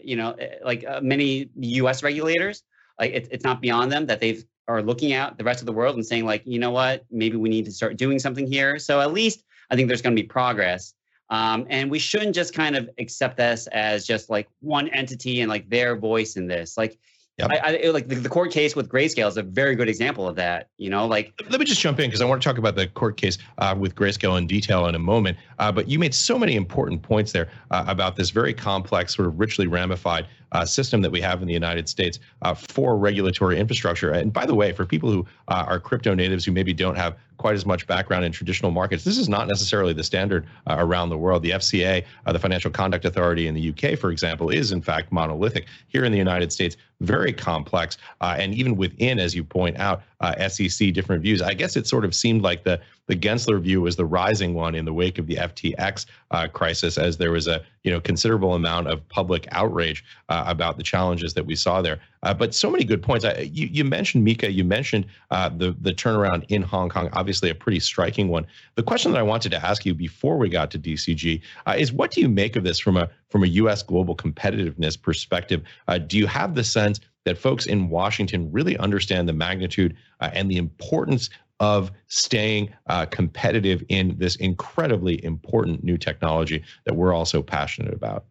you know eh, like uh, many U.S. regulators like it's it's not beyond them that they've are looking at the rest of the world and saying like you know what maybe we need to start doing something here so at least i think there's going to be progress um, and we shouldn't just kind of accept this as just like one entity and like their voice in this like Yep. I, I, like the, the, court case with Grayscale is a very good example of that. You know, like let me just jump in because I want to talk about the court case uh, with Grayscale in detail in a moment. Uh, but you made so many important points there uh, about this very complex, sort of richly ramified uh, system that we have in the United States uh, for regulatory infrastructure. And by the way, for people who uh, are crypto natives who maybe don't have quite as much background in traditional markets. This is not necessarily the standard uh, around the world. The FCA, uh, the Financial Conduct Authority in the UK, for example, is in fact monolithic. Here in the United States, very complex, uh, and even within, as you point out, uh, SEC different views. I guess it sort of seemed like the the Gensler view was the rising one in the wake of the FTX uh, crisis, as there was a you know considerable amount of public outrage uh, about the challenges that we saw there. Uh, but so many good points. I, you, you mentioned MiCA. You mentioned uh, the the turnaround in Hong Kong. Obviously, a pretty striking one. The question that I wanted to ask you before we got to DCG uh, is, what do you make of this from a from a U.S. global competitiveness perspective? Do you have the sense that folks in Washington really understand the magnitude uh, and the importance of staying uh, competitive in this incredibly important new technology that we're also passionate about?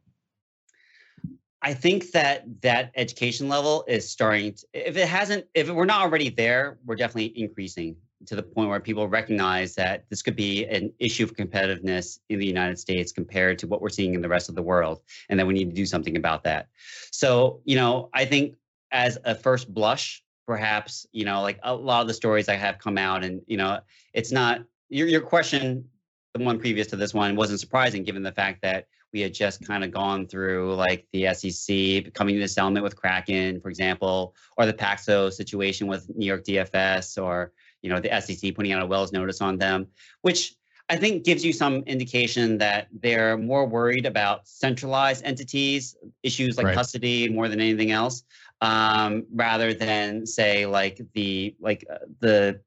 I think that that education level is starting. To, if it hasn't, if we're not already there, we're definitely increasing to the point where people recognize that this could be an issue of competitiveness in the United States compared to what we're seeing in the rest of the world, and that we need to do something about that. So, you know, I think as a first blush, perhaps, you know, like a lot of the stories I have come out, and you know, it's not your your question, the one previous to this one, wasn't surprising given the fact that we had just kind of gone through like the SEC coming to the settlement with Kraken, for example, or the Paxos situation with New York DFS, or you know the SEC putting out a Wells notice on them, which I think gives you some indication that they're more worried about centralized entities, issues like right. custody more than anything else, um, rather than say like the like uh, the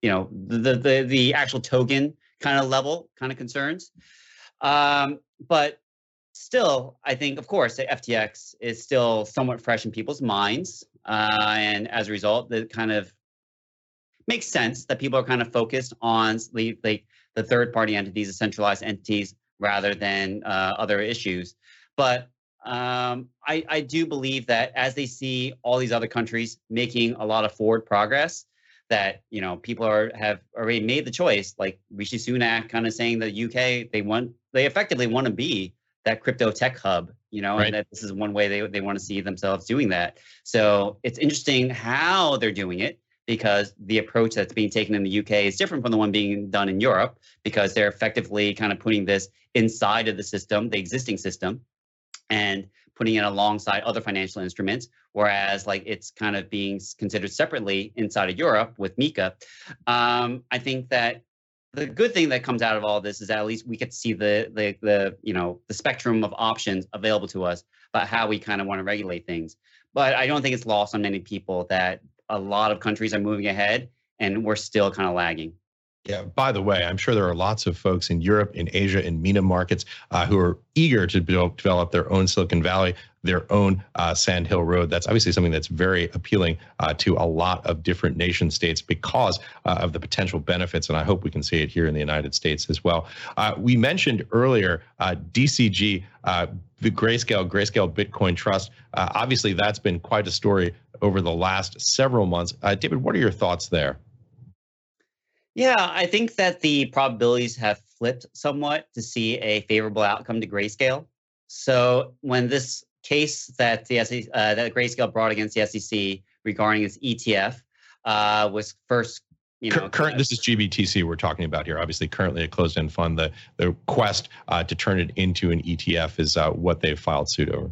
you know the the the actual token kind of level kind of concerns. Um, but still, I think, of course, the FTX is still somewhat fresh in people's minds. Uh, and as a result, that kind of makes sense that people are kind of focused on the, like the third party entities, the centralized entities, rather than uh, other issues. But um, I, I do believe that as they see all these other countries making a lot of forward progress, that you know people are have already made the choice. Like Rishi Sunak, kind of saying the UK they want they effectively want to be that crypto tech hub, you know, right. and that this is one way they they want to see themselves doing that. So it's interesting how they're doing it because the approach that's being taken in the UK is different from the one being done in Europe because they're effectively kind of putting this inside of the system, the existing system, and putting it alongside other financial instruments, whereas like it's kind of being considered separately inside of Europe with MiCA. Um, I think that the good thing that comes out of all this is that at least we get to see the the the you know the spectrum of options available to us about how we kind of want to regulate things. But I don't think it's lost on many people that a lot of countries are moving ahead and we're still kind of lagging. Yeah. By the way, I'm sure there are lots of folks in Europe, in Asia, in MENA markets uh, who are eager to build, develop their own Silicon Valley, their own uh, Sand Hill Road. That's obviously something that's very appealing uh, to a lot of different nation states because uh, of the potential benefits. And I hope we can see it here in the United States as well. Uh, we mentioned earlier uh, DCG, the Grayscale, Grayscale Bitcoin Trust. obviously, that's been quite a story over the last several months. David, what are your thoughts there? Yeah, I think that the probabilities have flipped somewhat to see a favorable outcome to Grayscale. So when this case that the SEC, uh, that Grayscale brought against the SEC regarding its ETF uh, was first, you know, current. This is GBTC we're talking about here. Obviously, currently a closed-end fund. The the quest uh, to turn it into an ETF is uh, what they've filed suit over.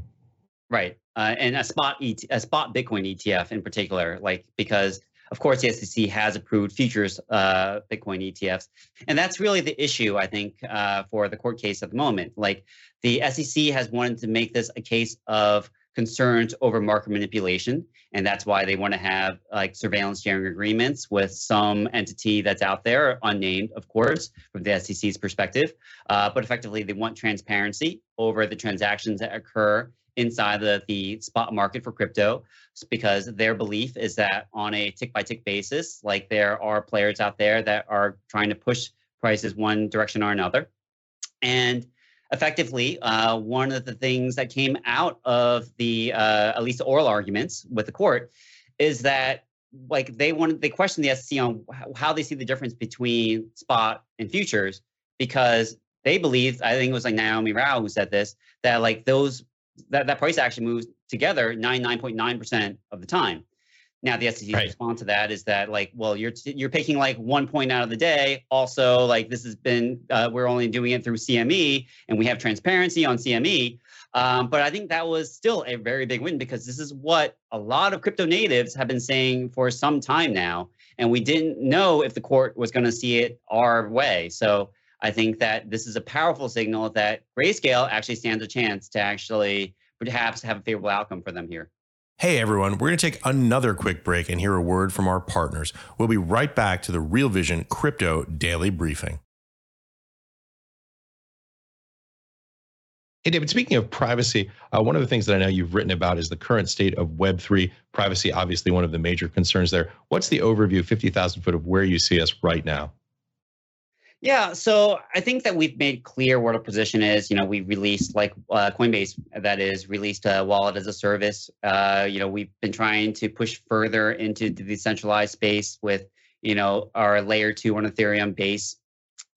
Right, uh, and a spot ET, a spot Bitcoin ETF in particular, like because of course, the SEC has approved futures uh, Bitcoin ETFs, and that's really the issue I think uh, for the court case at the moment. Like the SEC has wanted to make this a case of concerns over market manipulation, and that's why they want to have like surveillance sharing agreements with some entity that's out there, unnamed, of course, from the SEC's perspective. Uh, but effectively, they want transparency over the transactions that occur inside the, the spot market for crypto because their belief is that on a tick by tick basis, like there are players out there that are trying to push prices one direction or another. And effectively, uh, one of the things that came out of the uh, at least oral arguments with the court is that like they wanted they questioned the SEC on how they see the difference between spot and futures because they believe I think it was like Neomi Rao who said this that like those that, that price action moves together 99.9% of the time. Now the SEC's right. response to that is that like, well, you're you're picking like one point out of the day. Also, like this has been uh, we're only doing it through CME, and we have transparency on CME. Um, but I think that was still a very big win because this is what a lot of crypto natives have been saying for some time now, and we didn't know if the court was going to see it our way. So I think that this is a powerful signal that Grayscale actually stands a chance to actually perhaps have a favorable outcome for them here. Hey everyone, we're going to take another quick break and hear a word from our partners. We'll be right back to the Real Vision Crypto Daily Briefing. Hey, David, speaking of privacy, uh, one of the things that I know you've written about is the current state of Web3 privacy, obviously, one of the major concerns there. What's the overview, 50,000 foot, of where you see us right now? Yeah, so I think that we've made clear what our position is. You know, we released like uh, Coinbase, that is, released a wallet as a service. Uh, you know, we've been trying to push further into the decentralized space with, you know, our layer two on Ethereum base.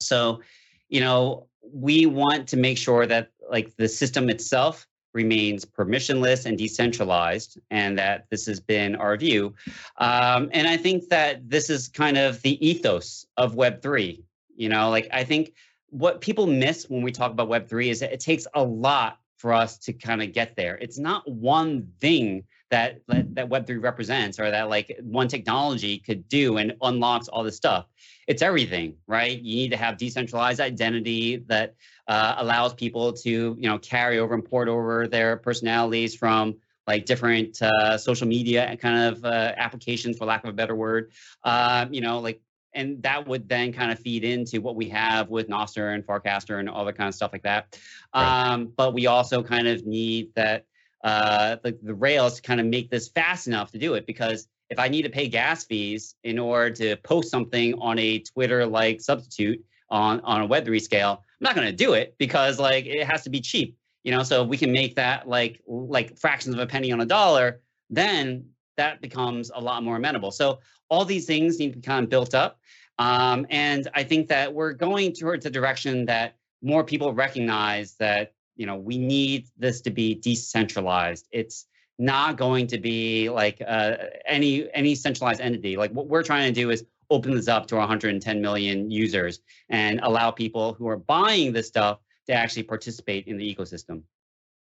So, you know, we want to make sure that like the system itself remains permissionless and decentralized, and that this has been our view. Um, and I think that this is kind of the ethos of Web3 you know, like I think what people miss when we talk about Web3 is that it takes a lot for us to kind of get there. It's not one thing that, that that Web3 represents or that like one technology could do and unlocks all this stuff. It's everything, right? You need to have decentralized identity that uh, allows people to, you know, carry over and port over their personalities from like different uh, social media kind of uh, applications, for lack of a better word. Um, you know, like and that would then kind of feed into what we have with Nostr and Farcaster and all that kind of stuff like that. Right. Um, but we also kind of need that uh, the, the Rails to kind of make this fast enough to do it because if I need to pay gas fees in order to post something on a Twitter-like substitute on on a Web3 scale, I'm not going to do it because like it has to be cheap, you know. So if we can make that like like fractions of a penny on a dollar, then that becomes a lot more amenable. So all these things need to be kind of built up. Um, and I think that we're going towards a direction that more people recognize that, you know, we need this to be decentralized. It's not going to be like uh, any any centralized entity. Like what we're trying to do is open this up to 110 million users and allow people who are buying this stuff to actually participate in the ecosystem.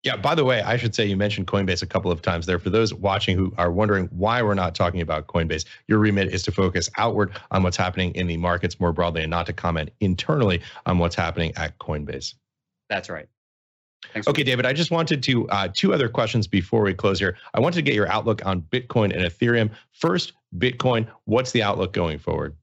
Yeah, by the way, I should say you mentioned Coinbase a couple of times there. For those watching who are wondering why we're not talking about Coinbase, your remit is to focus outward on what's happening in the markets more broadly and not to comment internally on what's happening at Coinbase. That's right. Thanks okay, David, I just wanted to uh, two other questions before we close here. I wanted to get your outlook on Bitcoin and Ethereum. First, Bitcoin, what's the outlook going forward?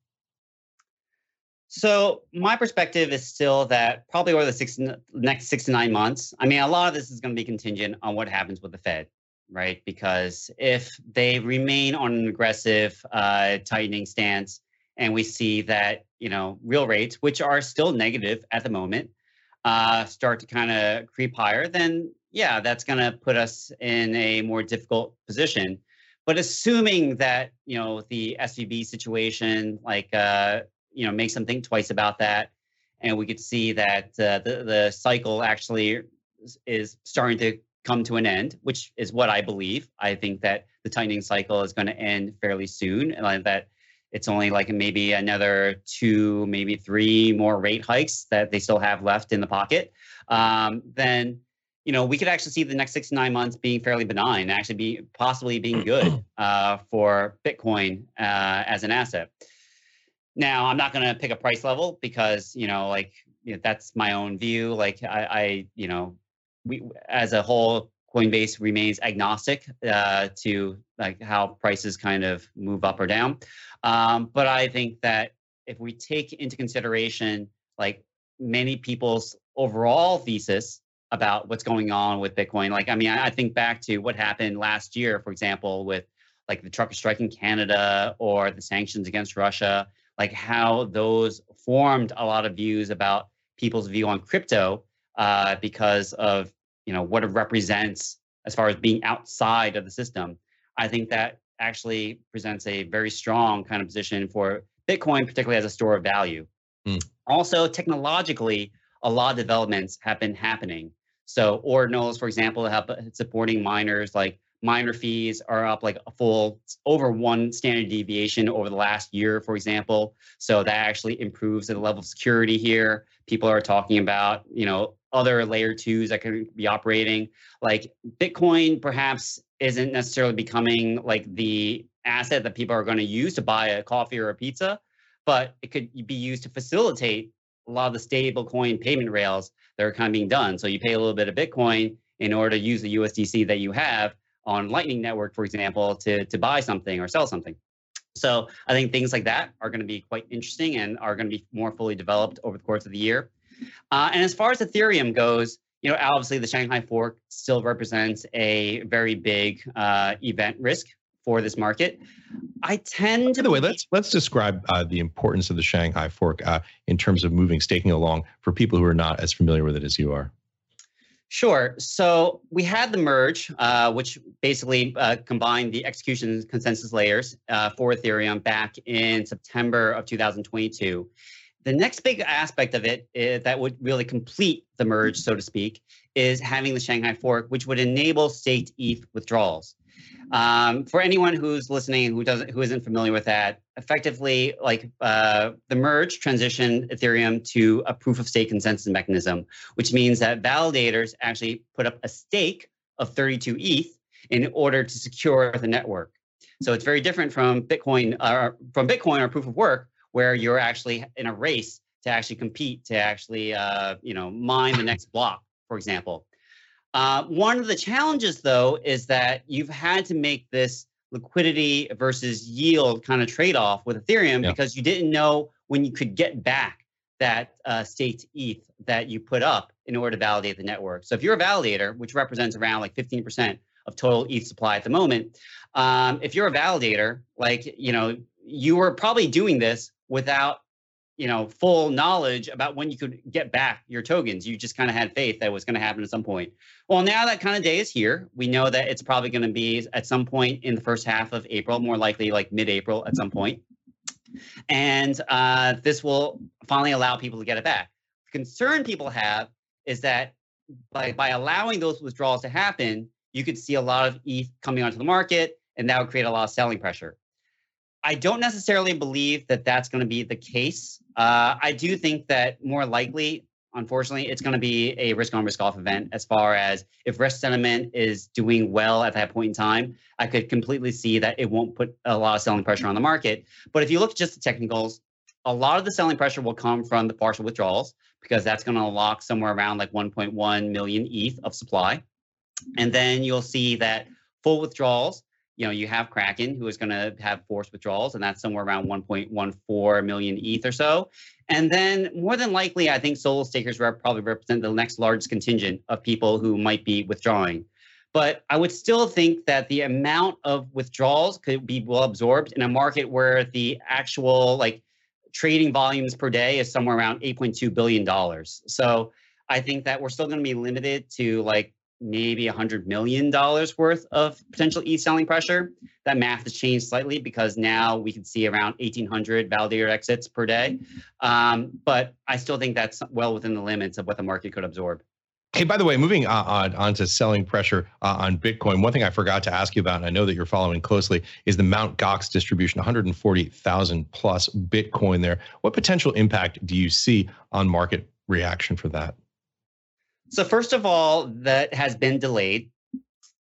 So my perspective is still that probably over the six, next six to nine months. I mean, a lot of this is going to be contingent on what happens with the Fed, right? Because if they remain on an aggressive uh, tightening stance, and we see that you know real rates, which are still negative at the moment, uh, start to kind of creep higher, then yeah, that's going to put us in a more difficult position. But assuming that you know the SVB situation, like uh, you know makes them think twice about that and we could see that uh, the the cycle actually is starting to come to an end, which is what I believe. I think that the tightening cycle is going to end fairly soon, and that it's only like maybe another two, maybe three more rate hikes that they still have left in the pocket. Um, then you know we could actually see the next six to nine months being fairly benign, actually be possibly being good uh, for Bitcoin uh, as an asset. Now, I'm not going to pick a price level because, you know, like you know, that's my own view. Like I, I, you know, we as a whole, Coinbase remains agnostic uh, to like how prices kind of move up or down. Um, but I think that if we take into consideration like many people's overall thesis about what's going on with Bitcoin, like I mean, I, I think back to what happened last year, for example, with like the trucker strike in Canada or the sanctions against Russia like how those formed a lot of views about people's view on crypto uh, because of you know what it represents as far as being outside of the system. I think that actually presents a very strong kind of position for Bitcoin, particularly as a store of value. Mm. Also, technologically, a lot of developments have been happening. So Ordinals, for example, have supporting miners like miner fees are up like a full over one standard deviation over the last year, for example. So that actually improves the level of security here. People are talking about, you know, other layer twos that can be operating. Like Bitcoin perhaps isn't necessarily becoming like the asset that people are going to use to buy a coffee or a pizza, but it could be used to facilitate a lot of the stable coin payment rails that are kind of being done. So you pay a little bit of Bitcoin in order to use the USDC that you have on Lightning Network, for example, to, to buy something or sell something. So I think things like that are going to be quite interesting and are going to be more fully developed over the course of the year. Uh, and as far as Ethereum goes, you know, obviously the Shanghai fork still represents a very big uh, event risk for this market. I tend to. By the way, let's let's describe uh, the importance of the Shanghai fork uh, in terms of moving staking along for people who are not as familiar with it as you are. Sure. So we had the merge, uh, which basically uh, combined the execution consensus layers uh, for Ethereum back in September of 2022. The next big aspect of it is, that would really complete the merge, so to speak, is having the Shanghai fork, which would enable staked ETH withdrawals. Um, for anyone who's listening who doesn't who isn't familiar with that, effectively, like uh, the merge transitioned Ethereum to a proof of stake consensus mechanism, which means that validators actually put up a stake of 32 ETH in order to secure the network. So it's very different from Bitcoin uh, from Bitcoin or proof of work, where you're actually in a race to actually compete to actually uh, you know mine the next block, for example. Uh, one of the challenges, though, is that you've had to make this liquidity versus yield kind of trade off with Ethereum yeah. because you didn't know when you could get back that uh, staked ETH that you put up in order to validate the network. So if you're a validator, which represents around like 15% of total ETH supply at the moment, um, if you're a validator, like, you know, you were probably doing this without you know full knowledge about when you could get back your tokens. You just kind of had faith that was going to happen at some point. Well now that kind of day is here we know that it's probably going to be at some point in the first half of april more likely like mid-april at some point. And uh, this will finally allow people to get it back. The concern people have is that by, by allowing those withdrawals to happen you could see a lot of eth coming onto the market and that would create a lot of selling pressure I don't necessarily believe that that's going to be the case. Uh, I do think that more likely, unfortunately, it's going to be a risk on risk off event as far as if risk sentiment is doing well at that point in time. I could completely see that it won't put a lot of selling pressure on the market. But if you look just the technicals, a lot of the selling pressure will come from the partial withdrawals because that's going to unlock somewhere around like 1.1 million ETH of supply. And then you'll see that full withdrawals you know, you have Kraken who is going to have forced withdrawals, and that's somewhere around 1.14 million ETH or so. And then more than likely, I think solo stakers rep- probably represent the next largest contingent of people who might be withdrawing. But I would still think that the amount of withdrawals could be well absorbed in a market where the actual like trading volumes per day is somewhere around 8.2 billion dollars. So I think that we're still going to be limited to like maybe a $100 million worth of potential e selling pressure. That math has changed slightly because now we can see around 1,800 validator exits per day. Um, but I still think that's well within the limits of what the market could absorb. Hey, by the way, moving on, on, on to selling pressure uh, on Bitcoin, one thing I forgot to ask you about, and I know that you're following closely, is the Mount Gox distribution, 140,000 plus Bitcoin there. What potential impact do you see on market reaction for that? So first of all, that has been delayed.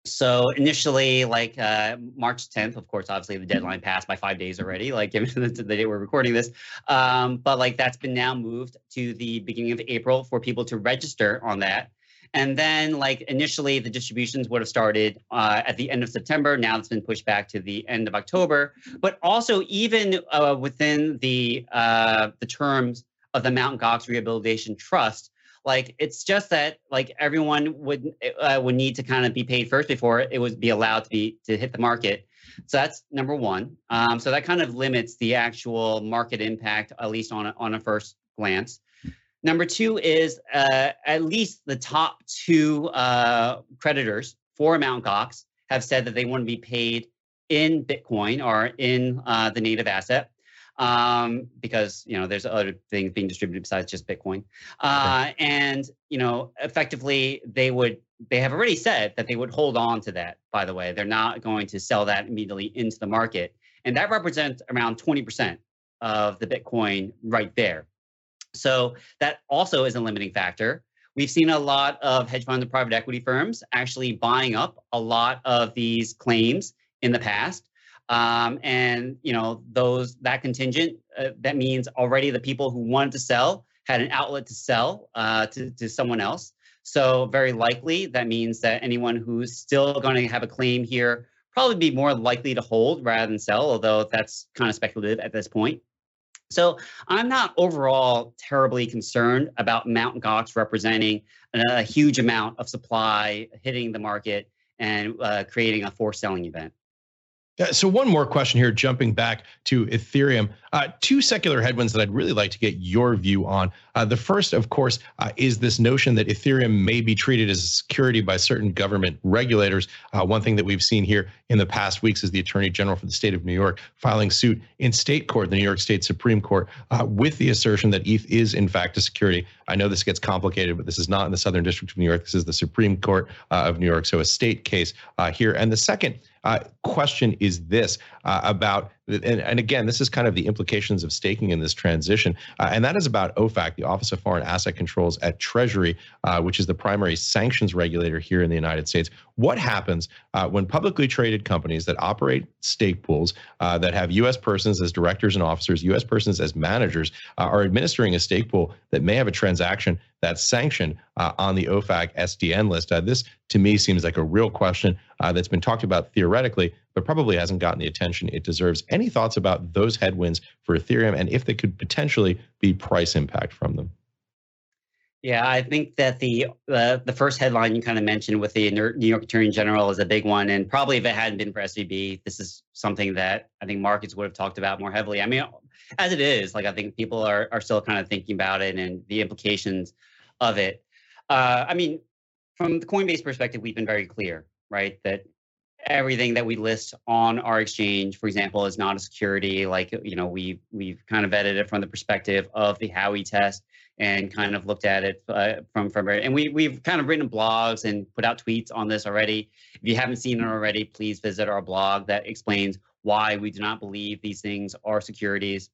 So initially, like uh, March 10th, of course, obviously the deadline passed by five days already, like given the, day we're recording this. Um, but like that's been now moved to the beginning of April for people to register on that. And then, like initially, the distributions would have started uh, at the end of September. Now it's been pushed back to the end of October. But also, even uh, within the uh, the terms of the Mount Gox Rehabilitation Trust, like it's just that like everyone would uh, would need to kind of be paid first before it would be allowed to be to hit the market. So that's number one. Um, so that kind of limits the actual market impact, at least on a, on a first glance. Number two is uh, at least the top two uh, creditors for Mt. Gox have said that they want to be paid in Bitcoin or in uh, the native asset. Um, because you know there's other things being distributed besides just Bitcoin. Uh, and you know, effectively, they would they have already said that they would hold on to that. By the way, they're not going to sell that immediately into the market, and that represents around 20% of the Bitcoin right there. So that also is a limiting factor. We've seen a lot of hedge funds and private equity firms actually buying up a lot of these claims in the past. Um, and you know those that contingent uh, that means already the people who wanted to sell had an outlet to sell uh, to, to someone else. So very likely that means that anyone who's still going to have a claim here probably be more likely to hold rather than sell, although that's kind of speculative at this point. So I'm not overall terribly concerned about Mt. Gox representing a, huge amount of supply hitting the market and uh, creating a forced selling event. Uh, so one more question here, jumping back to Ethereum. Uh, two secular headwinds that I'd really like to get your view on. Uh, the first, of course, uh, is this notion that Ethereum may be treated as a security by certain government regulators. Uh, one thing that we've seen here in the past weeks is the Attorney General for the state of New York filing suit in state court, the New York State Supreme Court, uh, with the assertion that ETH is in fact a security. I know this gets complicated, but this is not in the Southern District of New York. This is the Supreme Court of New York, so a state case here. And the second uh, question is this uh, about, and, and, again, this is kind of the implications of staking in this transition, uh, and that is about OFAC, the Office of Foreign Asset Controls at Treasury, uh, which is the primary sanctions regulator here in the United States. What happens uh, when publicly traded companies that operate stake pools, uh, that have U.S. persons as directors and officers, U.S. persons as managers, are administering a stake pool that may have a transaction that's sanctioned on the OFAC SDN list? this, to me, seems like a real question that's been talked about theoretically, but probably hasn't gotten the attention it deserves. Any thoughts about those headwinds for Ethereum and if they could potentially be price impact from them? Yeah, I think that the uh, the first headline you kind of mentioned with the New York Attorney General is a big one, and probably if it hadn't been for SVB, this is something that I think markets would have talked about more heavily. I mean, as it is, like I think people are are still kind of thinking about it and the implications of it. Uh, I mean, from the Coinbase perspective, we've been very clear, right, that everything that we list on our exchange, for example, is not a security. Like you know, we we've kind of vetted it from the perspective of the Howey test and kind of looked at it uh, from from and we we've kind of written blogs and put out tweets on this already. If you haven't seen it already, please visit our blog that explains why we do not believe these things are securities.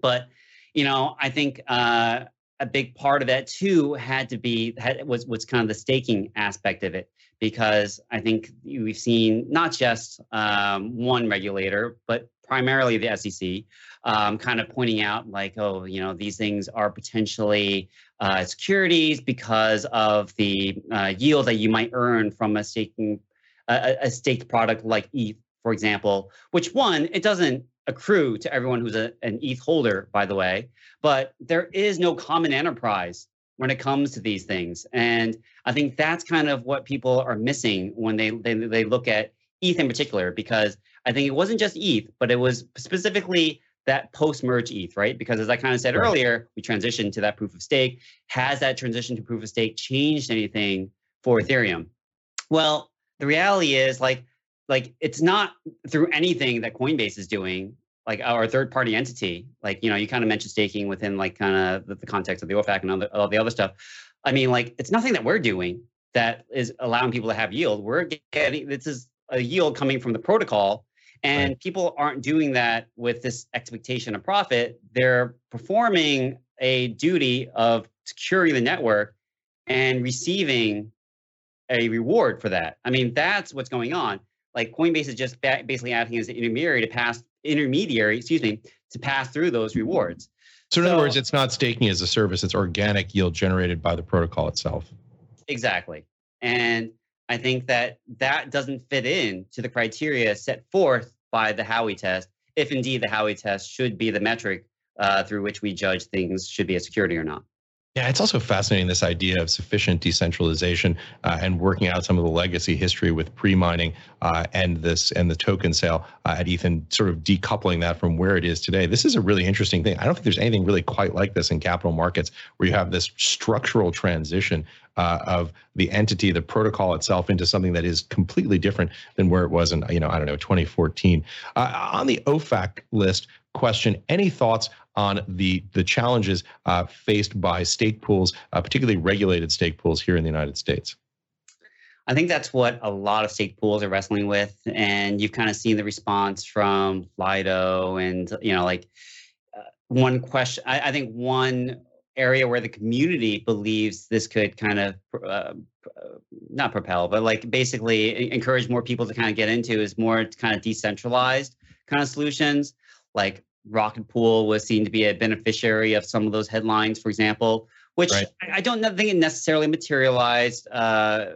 But you know, I think uh, a big part of that too had to be had, was was kind of the staking aspect of it because I think we've seen not just um, one regulator, but primarily the SEC, um, kind of pointing out like, oh, you know, these things are potentially uh, securities because of the uh, yield that you might earn from a staking a, a staked product like ETH, for example. Which one, it doesn't accrue to everyone who's a, an ETH holder, by the way, but there is no common enterprise when it comes to these things. And I think that's kind of what people are missing when they, they, they look at ETH in particular, because I think it wasn't just ETH, but it was specifically that post-merge ETH, right? Because as I kind of said right. earlier, we transitioned to that proof of stake. Has that transition to proof of stake changed anything for Ethereum? Well, the reality is like like it's not through anything that Coinbase is doing like our third party entity, like, you know, you kind of mentioned staking within like kind of the, the, context of the OFAC and all the, all the other stuff. I mean, like, it's nothing that we're doing that is allowing people to have yield. We're getting, this is a yield coming from the protocol. And right. people aren't doing that with this expectation of profit. They're performing a duty of securing the network and receiving a reward for that. I mean, that's what's going on. Like Coinbase is just basically acting as an intermediary to pass intermediary, excuse me, to pass through those rewards. So in so, other words, it's not staking as a service; it's organic yield generated by the protocol itself. Exactly, and I think that that doesn't fit in to the criteria set forth by the Howey test, if indeed the Howey test should be the metric uh, through which we judge things should be a security or not. Yeah, it's also fascinating this idea of sufficient decentralization uh, and working out some of the legacy history with pre-mining uh, and this and the token sale uh, at Ethan, sort of decoupling that from where it is today. This is a really interesting thing. I don't think there's anything really quite like this in capital markets, where you have this structural transition uh, of the entity, the protocol itself, into something that is completely different than where it was in, you know, I don't know, 2014. Uh, on the OFAC list, question. Any thoughts on the the challenges uh, faced by stake pools, uh, particularly regulated stake pools here in the United States? I think that's what a lot of stake pools are wrestling with, and you've kind of seen the response from Lido, and you know, like uh, one question. I, I, think one area where the community believes this could kind of uh, not propel, but like basically encourage more people to kind of get into is more kind of decentralized kind of solutions. Like Rocket Pool was seen to be a beneficiary of some of those headlines, for example, which right. I don't think it necessarily materialized. Uh,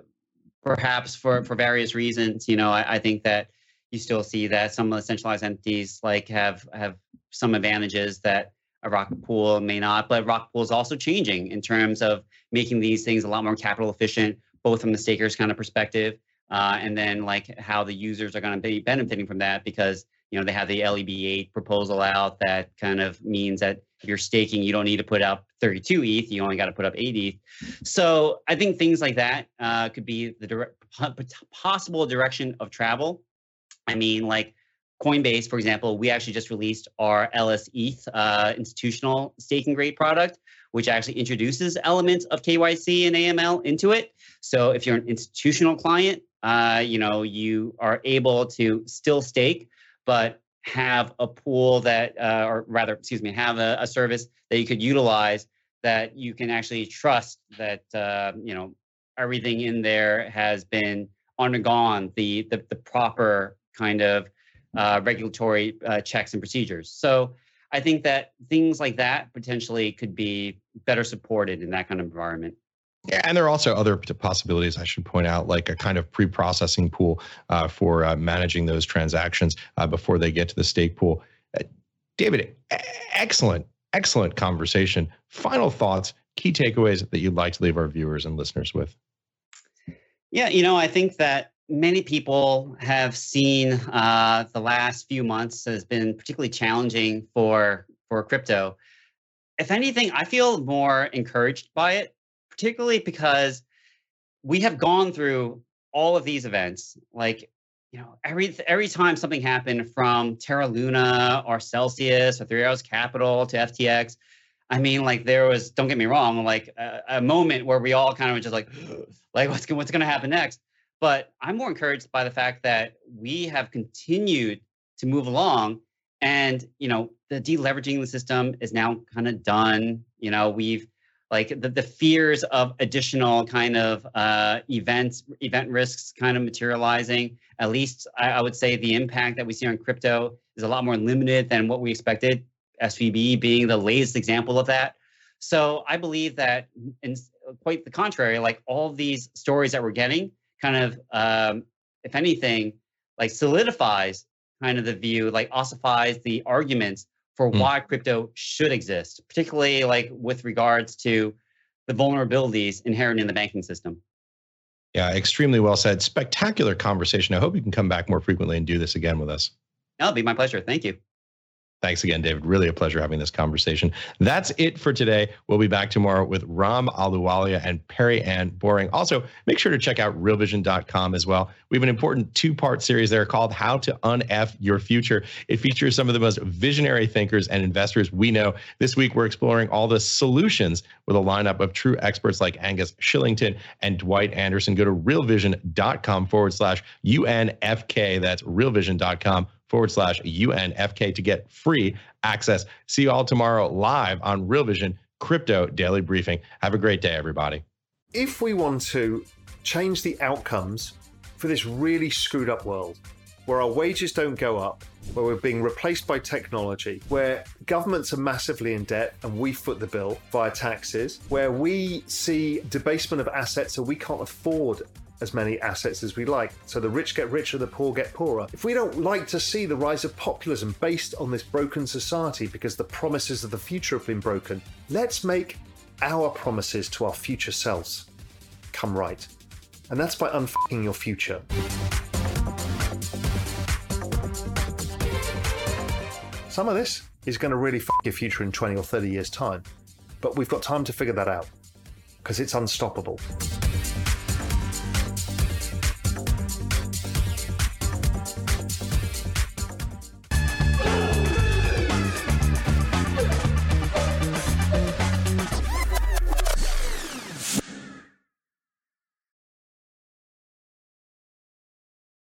perhaps for for various reasons. You know, I, I think that you still see that some of the centralized entities like have have some advantages that a rocket pool may not, but rocket pool is also changing in terms of making these things a lot more capital efficient, both from the stakers kind of perspective, uh, and then like how the users are going to be benefiting from that because you know they have the LEB8 proposal out that kind of means that if you're staking, you don't need to put up 32 ETH, you only got to put up 8 ETH. So I think things like that uh, could be the direct, possible direction of travel. I mean, like Coinbase, for example, we actually just released our LS ETH uh, institutional staking grade product, which actually introduces elements of KYC and AML into it. So if you're an institutional client, uh, you know, you are able to still stake, but have a pool that, uh, or rather, excuse me, have a, a, service that you could utilize that you can actually trust that, uh, you know, everything in there has been undergone the, the, the proper kind of uh, regulatory uh, checks and procedures. So I think that things like that potentially could be better supported in that kind of environment. Yeah, and there are also other possibilities I should point out, like a kind of pre-processing pool uh, for uh, managing those transactions uh, before they get to the stake pool. Uh, David, excellent, excellent conversation. Final thoughts, key takeaways that you'd like to leave our viewers and listeners with. Yeah, you know, I think that many people have seen uh, the last few months has been particularly challenging for for crypto. If anything, I feel more encouraged by it, particularly because we have gone through all of these events. Like, you know, every every time something happened from Terra Luna or Celsius or Three Arrows Capital to FTX, I mean, like there was. Don't get me wrong, like a, a moment where we all kind of were just like, like what's what's going to happen next but I'm more encouraged by the fact that we have continued to move along and, you know, the deleveraging the system is now kind of done. You know, we've like the, the fears of additional kind of uh, events, event risks kind of materializing. At least I, I would say the impact that we see on crypto is a lot more limited than what we expected. SVB being the latest example of that. So I believe that, in quite the contrary, like all these stories that we're getting kind of, um, if anything, like solidifies kind of the view, like ossifies the arguments for mm. why crypto should exist, particularly like with regards to the vulnerabilities inherent in the banking system. Yeah, extremely well said. Spectacular conversation. I hope you can come back more frequently and do this again with us. That'll be my pleasure. Thank you. Thanks again, David. Really a pleasure having this conversation. That's it for today. We'll be back tomorrow with Ram Ahluwalia and Perianne Boring. Also, make sure to check out realvision.com as well. We have an important two part series there called How to Unf Your Future. It features some of the most visionary thinkers and investors we know. This week, we're exploring all the solutions with a lineup of true experts like Angus Shillington and Dwight Anderson. Go to realvision.com forward slash UNFK. That's realvision.com forward slash UNFK to get free access. See you all tomorrow live on Real Vision Crypto Daily Briefing. Have a great day, everybody. If we want to change the outcomes for this really screwed up world, where our wages don't go up, where we're being replaced by technology, where governments are massively in debt and we foot the bill via taxes, where we see debasement of assets so we can't afford as many assets as we like. So the rich get richer, the poor get poorer. If we don't like to see the rise of populism based on this broken society because the promises of the future have been broken, let's make our promises to our future selves come right. And that's by unfucking your future. Some of this is going to really fuck your future in 20 or 30 years' time. But we've got time to figure that out because it's unstoppable.